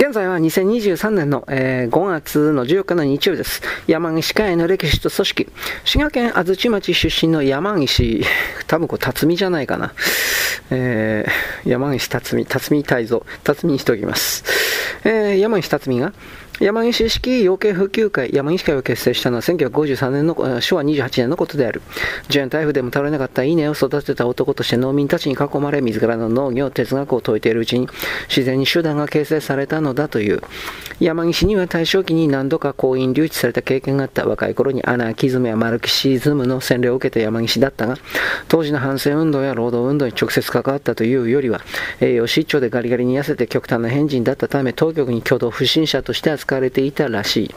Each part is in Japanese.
現在は2023年の、えー、5月の14日の日曜日です。山岸会の歴史と組織。滋賀県安土町出身の山岸、多分これ辰巳じゃないかな。えー、山岸辰巳、辰巳泰造、辰巳にしておきます。えー、山岸辰巳が、山岸式養鶏普及会、山岸会を結成したのは1953年の、昭和28年のことである。ジェン台風でも倒れなかった稲を育てた男として農民たちに囲まれ、自らの農業、哲学を説いているうちに、自然に手段が形成されたのだという。山岸には大正期に何度か婚姻留置された経験があった若い頃にアナーキズムやマルキシズムの洗礼を受けた山岸だったが、当時の反戦運動や労働運動に直接関わったというよりは、栄養失調でガリガリに痩せて極端な変人だったため、当局に挙動不審者として扱かれていたらしい。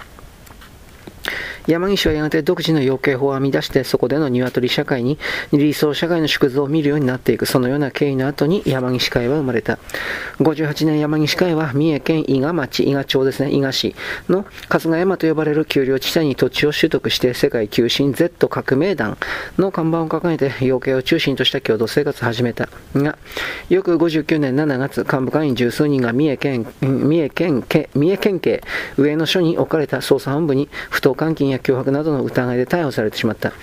山岸はやがて独自の養鶏法を編み出して、そこでの鶏社会に理想社会の縮図を見るようになっていく、そのような経緯の後に山岸会は生まれた。58年山岸会は三重県伊賀町、伊賀町ですね、伊賀市の春日山と呼ばれる丘陵地帯に土地を取得して世界急進 Z 革命団の看板を掲げて養鶏を中心とした共同生活を始めた。が、翌59年7月、幹部会員十数人が三重県、三重県、三重県警上野署に置かれた捜査本部に不当監禁やや脅迫などの疑いで逮捕されてしまった。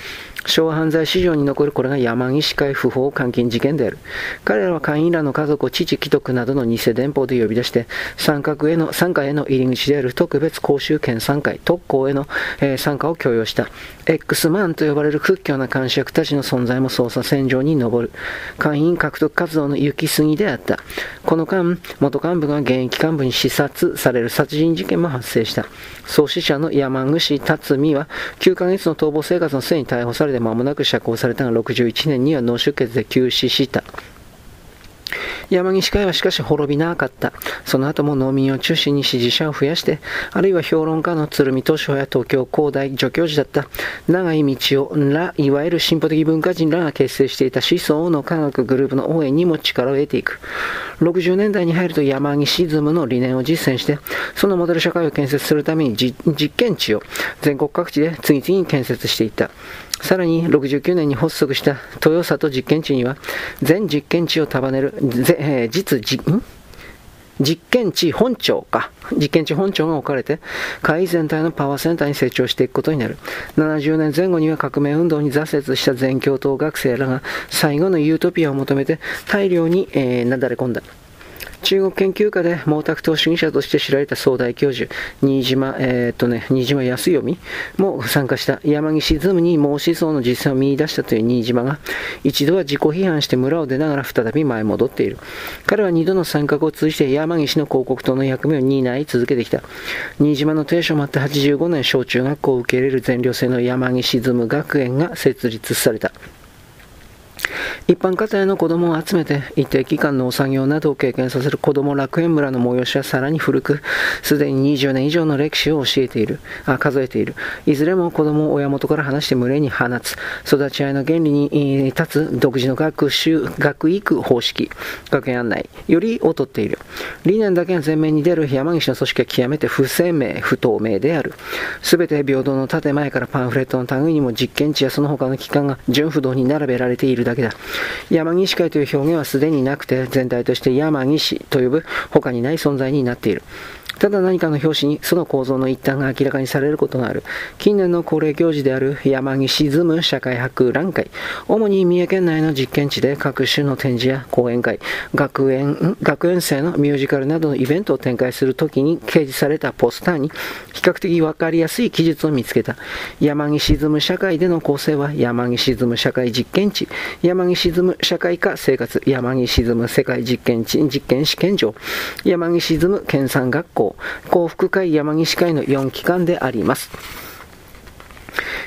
昭和犯罪史上に残るこれが山岸会不法監禁事件である。彼らは会員らの家族を父既得などの偽電報で呼び出して、参加への、参加への入り口である特別講習兼参会、特攻への、えー、参加を強要した。X マンと呼ばれる屈強な監視役たちの存在も捜査線上に上る。会員獲得活動の行き過ぎであった。この間、元幹部が現役幹部に視察される殺人事件も発生した。創始者の山口辰巳は9ヶ月の逃亡生活の末に逮捕されて間もなく釈放されたが61年には脳出血で急死した。山岸会はしかし滅びなかった。その後も農民を中心に支持者を増やして、あるいは評論家の鶴見敏夫や東京工大助教授だった長井道夫ら、いわゆる進歩的文化人らが結成していた思想の科学グループの応援にも力を得ていく。60年代に入ると山岸ズムの理念を実践して、そのモデル社会を建設するために実験地を全国各地で次々に建設していった。さらに69年に発足した豊里実験地には全実験地を束ねる、えー、実実、実験地本庁か。実験地本庁が置かれて、会議全体のパワーセンターに成長していくことになる。70年前後には革命運動に挫折した全共闘学生らが最後のユートピアを求めて大量に、えー、なだれ込んだ。中国研究家で毛沢東主義者として知られた総大教授、新島、えー、っとね、新島康読も参加した山岸ズムに孟思想の実践を見出したという新島が、一度は自己批判して村を出ながら再び前戻っている。彼は二度の参画を通じて山岸の広告塔の役目を担い続けてきた。新島の提唱もあって85年小中学校を受け入れる全寮制の山岸ズム学園が設立された。一般家庭の子供を集めて一定期間農作業などを経験させる子供楽園村の催しはさらに古く、すでに20年以上の歴史を教えている、あ数えている。いずれも子供を親元から離して群れに放つ、育ち合いの原理に立つ独自の学習、学育方式、学園案内より劣っている。理念だけが前面に出る山岸の組織は極めて不鮮明、不透明である。すべて平等の建前からパンフレットの類にも実験地やその他の機関が純不動に並べられているだけだ。山岸会という表現はすでになくて、全体として山岸と呼ぶ他にない存在になっている。ただ何かの表紙にその構造の一端が明らかにされることがある。近年の恒例行事である山に沈む社会博覧会。主に三重県内の実験地で各種の展示や講演会、学園、学園生のミュージカルなどのイベントを展開するときに掲示されたポスターに比較的わかりやすい記述を見つけた。山に沈む社会での構成は山に沈む社会実験地、山に沈む社会科生活、山に沈む世界実験地、実験試験場、山に沈む県産学校、幸福会山岸会の4機関であります。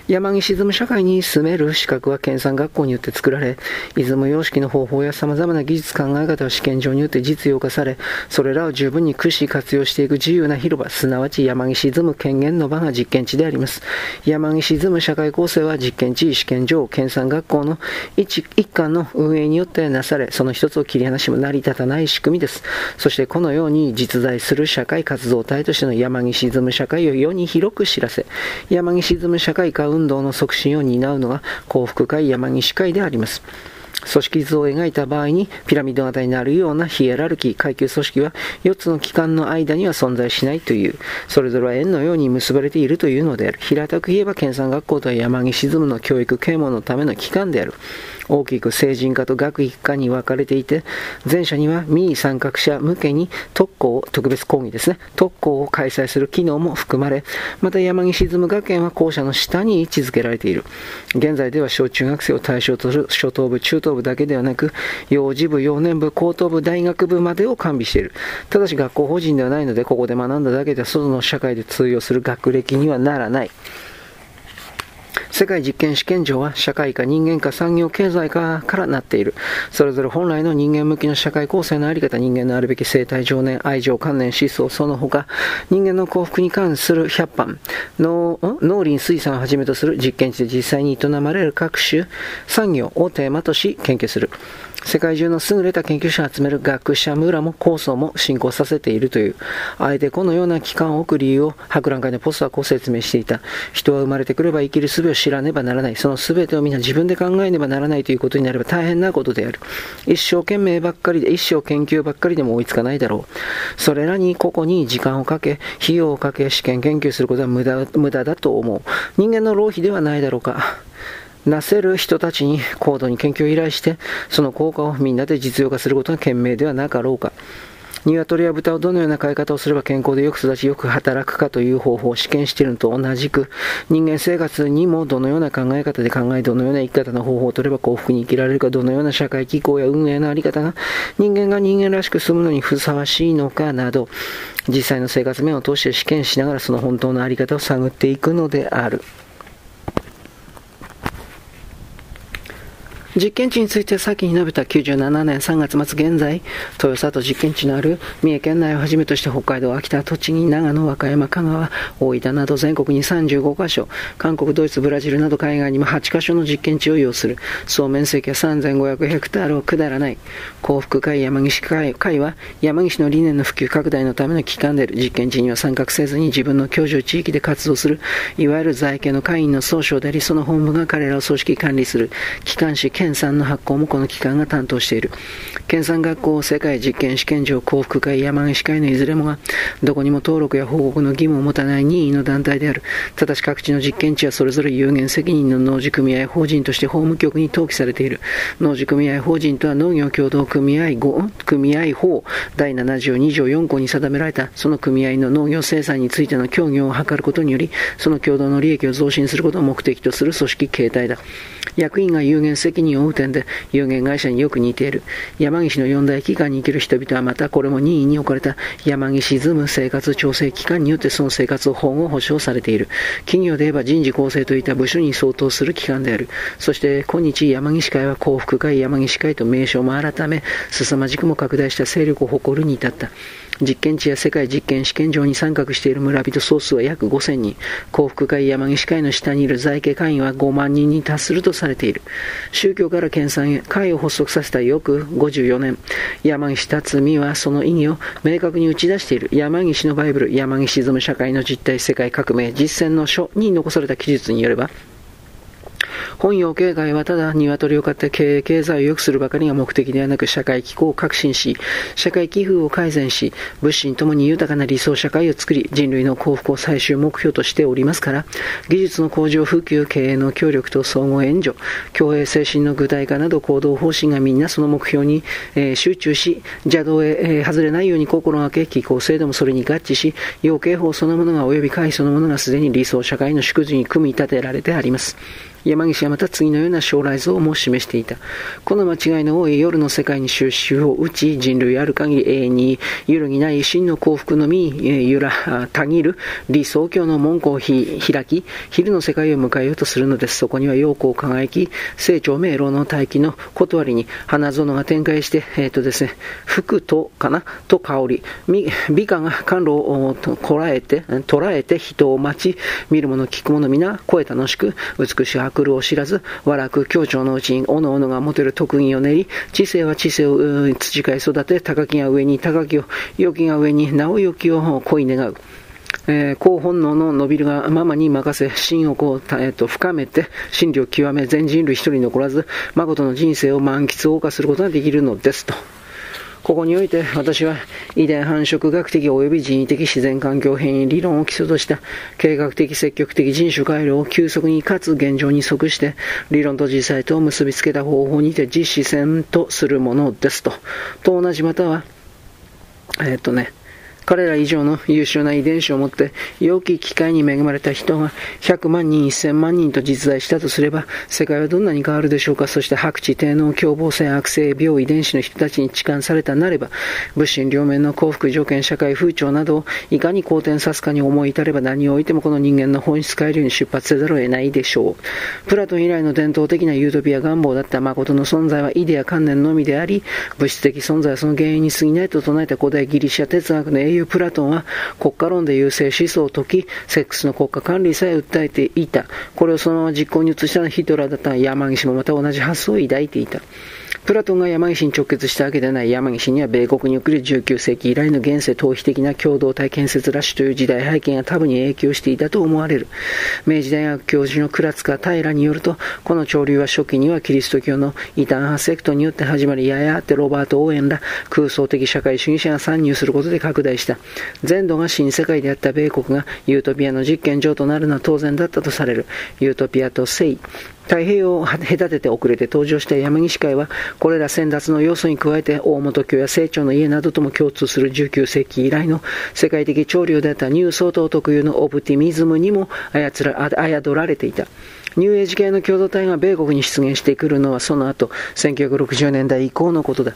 山に沈む社会に住める資格は県産学校によって作られ、出雲様式の方法や様々な技術考え方は試験場によって実用化され、それらを十分に駆使活用していく自由な広場、すなわち山に沈む権限の場が実験地であります。山に沈む社会構成は実験地、試験場、県産学校の一一環の運営によってなされ、その一つを切り離しも成り立たない仕組みです。そしてこのように実在する社会活動体としての山に沈む社会を世に広く知らせ、山に沈む社会化運動の促進を担うのが幸福会山岸会であります。組織図を描いた場合にピラミッド型になるようなヒエラルキー、階級組織は4つの機関の間には存在しないという、それぞれは円のように結ばれているというのである。平たく言えば、研鑽学校とは山岸ズムの教育啓蒙のための機関である。大きく成人化と学育化に分かれていて、前者には民意参画者向けに特攻、特別講義ですね、特攻を開催する機能も含まれ、また山岸ズム学園は校舎の下に位置づけられている。現在では小中学生を対象とする初等部、中等部だけではなく、幼児部、幼年部、高等部、大学部までを完備している。ただし学校法人ではないので、ここで学んだだけでは外の社会で通用する学歴にはならない。世界実験試験場は社会か人間か産業経済かからなっている。それぞれ本来の人間向きの社会構成のあり方、人間のあるべき生態、情念、愛情、観念、思想、その他、人間の幸福に関する100般、農林水産をはじめとする実験地で実際に営まれる各種産業をテーマとし研究する。世界中の優れた研究者を集める学者村も構想も進行させているという、あえてこのような期間を置く理由を博覧会のポスターはこう説明していた。人は生まれてくれば生きる術を知らねばならない。その全てを皆自分で考えねばならないということになれば大変なことである。一生懸命ばっかりで、一生研究ばっかりでも追いつかないだろう。それらに個々に時間をかけ、費用をかけ、試験研究することは無駄無駄だと思う。人間の浪費ではないだろうか。なせる人たちに高度に研究を依頼して、その効果をみんなで実用化することが賢明ではなかろうか。鶏や豚をどのような飼い方をすれば健康でよく育ちよく働くかという方法を試験しているのと同じく、人間生活にもどのような考え方で考え、どのような生き方の方法を取れば幸福に生きられるか、どのような社会機構や運営のあり方が人間が人間らしく住むのにふさわしいのかなど、実際の生活面を通して試験しながらその本当のあり方を探っていくのである。実験地について先に述べた97年3月末現在、豊里実験地のある三重県内をはじめとして北海道、秋田、栃木、長野、和歌山、香川、大分など全国に35カ所、韓国、ドイツ、ブラジルなど海外にも8カ所の実験地を要する。総面積は3500ヘクタールを下らない。幸福会山岸会会は山岸の理念の普及拡大のための機関である。実験地には参画せずに自分の居住地域で活動する、いわゆる在家の会員の総称であり、その本部が彼らを組織管理する。機関士研鑽の発行もこの機関が担当している。研鑽学校、世界実験試験場、幸福会、山岸会のいずれもが、どこにも登録や報告の義務を持たない任意の団体である。ただし各地の実験地はそれぞれ有限責任の農事組合法人として法務局に登記されている。農事組合法人とは農業協同組合5組合法第72条4項に定められた、その組合の農業生産についての協業を図ることにより、その共同の利益を増進することを目的とする組織形態だ。役員が有限責任を負う点で有限会社によく似ている。山岸の四大機関に生きる人々はまたこれも任意に置かれた山岸ズム生活調整機関によってその生活を保護保障されている。企業で言えば人事構成といった部署に相当する機関である。そして今日山岸会は幸福会山岸会と名称も改め、凄まじくも拡大した勢力を誇るに至った。実験地や世界実験試験場に参画している村人総数は約5000人。幸福会山岸会の下にいる在家会員は5万人に達するとされている。宗教から研鑽へ会を発足させた翌54年、山岸辰巳はその意義を明確に打ち出している。山岸のバイブル、山岸沈む社会の実態世界革命実践の書に残された記述によれば、本要経済はただ鶏を飼って経営経済を良くするばかりが目的ではなく社会機構を革新し、社会寄付を改善し、物心ともに豊かな理想社会を作り、人類の幸福を最終目標としておりますから、技術の向上普及、経営の協力と総合援助、共栄精神の具体化など行動方針がみんなその目標に、えー、集中し、邪道へ、えー、外れないように心がけ、機構制度もそれに合致し、要刑法そのものが及び会そのものがすでに理想社会の縮図に組み立てられてあります。山岸はまた次のような将来像も示していた。この間違いの多い夜の世界に収集を打ち、人類ある限り永遠に揺るぎない真の幸福のみ、ゆら、たぎる理想郷の門戸を開き、昼の世界を迎えようとするのです。そこには陽光輝き、成長明朗の大気の断りに花園が展開して、えっ、ー、とですね、服とかな、と香り、美化が甘露をこらえて、捉えて人を待ち、見る者聞く者皆声楽しく、美しい来るを知らず、和楽協調のうちに、おのおのが持てる特技を練り、知性は知性を培い育て、高きが上に高きを、良きが上に、なお良きを恋願う。えー、高本能の伸びるがままに任せ、心をこう、えー、と深めて、真理を極め、全人類一人残らず、誠の人生を満喫、謳歌することができるのですと。ここにおいて私は遺伝繁殖学的及び人為的自然環境変異理論を基礎とした計画的積極的人種改良を急速にかつ現状に即して理論と実際と結びつけた方法にて実施せんとするものですと。と同じまたは、えー、っとね、彼ら以上の優秀な遺伝子を持って良き機会に恵まれた人が100万人、1000万人と実在したとすれば世界はどんなに変わるでしょうかそして白地、低能、凶暴性、悪性、病遺伝子の人たちに痴漢されたなれば物心両面の幸福条件、社会風潮などをいかに好転さすかに思い至れば何をおいてもこの人間の本質改良に出発せざるを得ないでしょう。プラトン以来の伝統的なユートピア願望だった誠の存在はイデア観念のみであり物質的存在はその原因に過ぎないと唱えた古代ギリシャ哲学の英雄プラトンは国家論で優勢思想を解き、セックスの国家管理さえ訴えていた。これをそのまま実行に移したのはヒトラーだった山岸もまた同じ発想を抱いていた。プラトンが山岸に直結したわけではない山岸には米国に送る19世紀以来の現世逃避的な共同体建設ラッシュという時代背景が多分に影響していたと思われる。明治大学教授の倉塚平によると、この潮流は初期にはキリスト教の異端派セクトによって始まり、ややあってロバート・オーエンら空想的社会主義者が参入することで拡大した。全土が新世界であった米国がユートピアの実験場となるのは当然だったとされる。ユートピアと聖。太平洋を隔てて遅れて登場したヤマギシ会は、これら先達の要素に加えて、大本教や生長の家などとも共通する19世紀以来の世界的潮流であった New Thought 特有のオプティミズムにも操ら侮られていた。ニューエイジ系の共同体が米国に出現してくるのはその後、1960年代以降のことだ。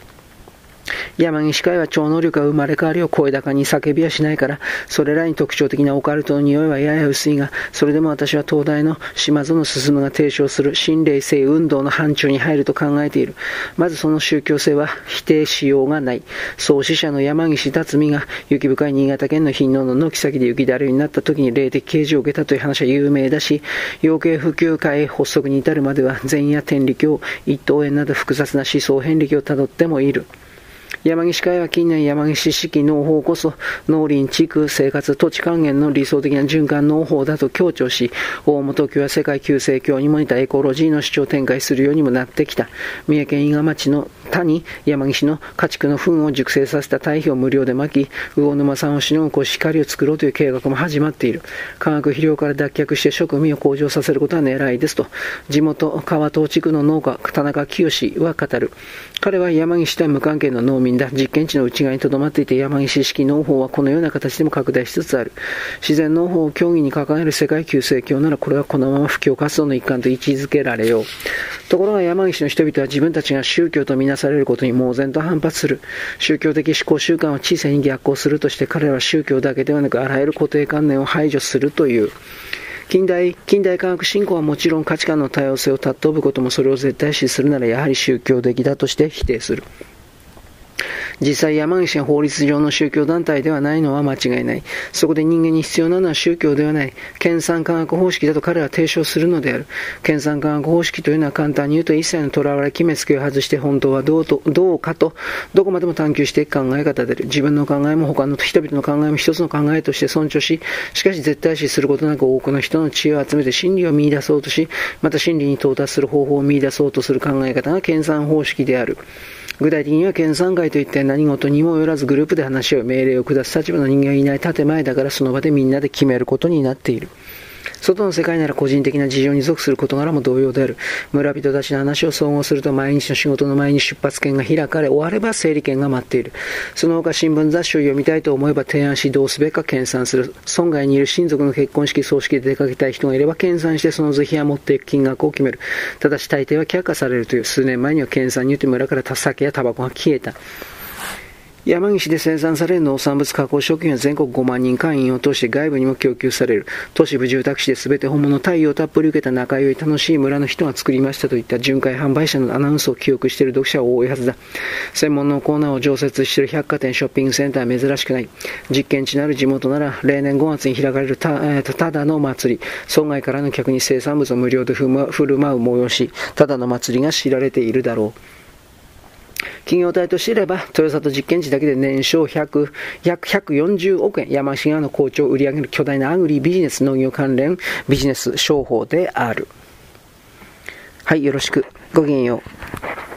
山岸会は超能力が生まれ変わりを声高に叫びはしないから、それらに特徴的なオカルトの匂いはやや薄いが、それでも私は東大の島園進が提唱する新霊性運動の範疇に入ると考えている。まずその宗教性は否定しようがない。創始者の山岸辰巳が雪深い新潟県の貧農の軒先で雪だるいになった時に霊的啓示を受けたという話は有名だし、養鶏普及会発足に至るまでは禅や天理教、一等園など複雑な思想遍歴をたどってもいる。山岸会は近年山岸式農法こそ農林地区生活土地還元の理想的な循環農法だと強調し、大本教は世界旧世教にも似たエコロジーの主張を展開するようにもなってきた。三重県伊賀町の他に山岸の家畜の糞を熟成させた堆肥を無料でまき、魚沼産をしのこし光を作ろうという計画も始まっている。化学肥料から脱却して食味を向上させることは狙いですと、地元川東地区の農家、田中清は語る。彼は山岸とは無関係の農民だ。実験地の内側に留まっていて山岸式農法はこのような形でも拡大しつつある。自然農法を競技に掲げる世界旧世教ならこれはこのまま布教活動の一環と位置づけられよう。ところが山岸の人々は自分たちが宗教とみなされることに猛然と反発する。宗教的思考習慣は知性に逆行するとして彼らは宗教だけではなくあらゆる固定観念を排除するという。近代、近代科学信仰はもちろん価値観の多様性を尊ぶこともそれを絶対視するならやはり宗教的だとして否定する。実際山岸が法律上の宗教団体ではないのは間違いない。そこで人間に必要なのは宗教ではない。研鑽科学方式だと彼は提唱するのである。研鑽科学方式というのは簡単に言うと一切の囚われ決めつけを外して本当はどうとどうかとどこまでも探求していく考え方である。自分の考えも他の人々の考えも一つの考えとして尊重し、しかし絶対視することなく多くの人の知恵を集めて真理を見出そうとし、また真理に到達する方法を見出そうとする考え方が研鑽方式である。具体的には県産会といって何事にもよらずグループで話し合う命令を下す立場の人間がいない建前だからその場でみんなで決めることになっている。外の世界なら個人的な事情に属する事柄も同様である。村人たちの話を総合すると毎日の仕事の前に出発券が開かれ、終われば整理券が待っている。その他新聞雑誌を読みたいと思えば提案しどうすべきか研鑽する。村外にいる親族の結婚式、葬式で出かけたい人がいれば研鑽してその是非は持っていく金額を決める。ただし大抵は却下されるという数年前には研鑽によって村から酒やタバコが消えた。山岸で生産される農産物加工食品は全国5万人会員を通して外部にも供給される。都市部住宅地で全て本物太陽をたっぷり受けた仲良い楽しい村の人が作りましたといった巡回販売者のアナウンスを記憶している読者は多いはずだ。専門のコーナーを常設している百貨店、ショッピングセンターは珍しくない。実験地なる地元なら例年5月に開かれるた,、えー、ただの祭り。村外からの客に生産物を無料で振る舞う催し、ただの祭りが知られているだろう。企業体としていれば、豊里実験地だけで年商100、約140億円、山梨側の好調を売り上げる巨大なアグリビジネス農業関連ビジネス商法である。はい、よろしく。ごきげんよう。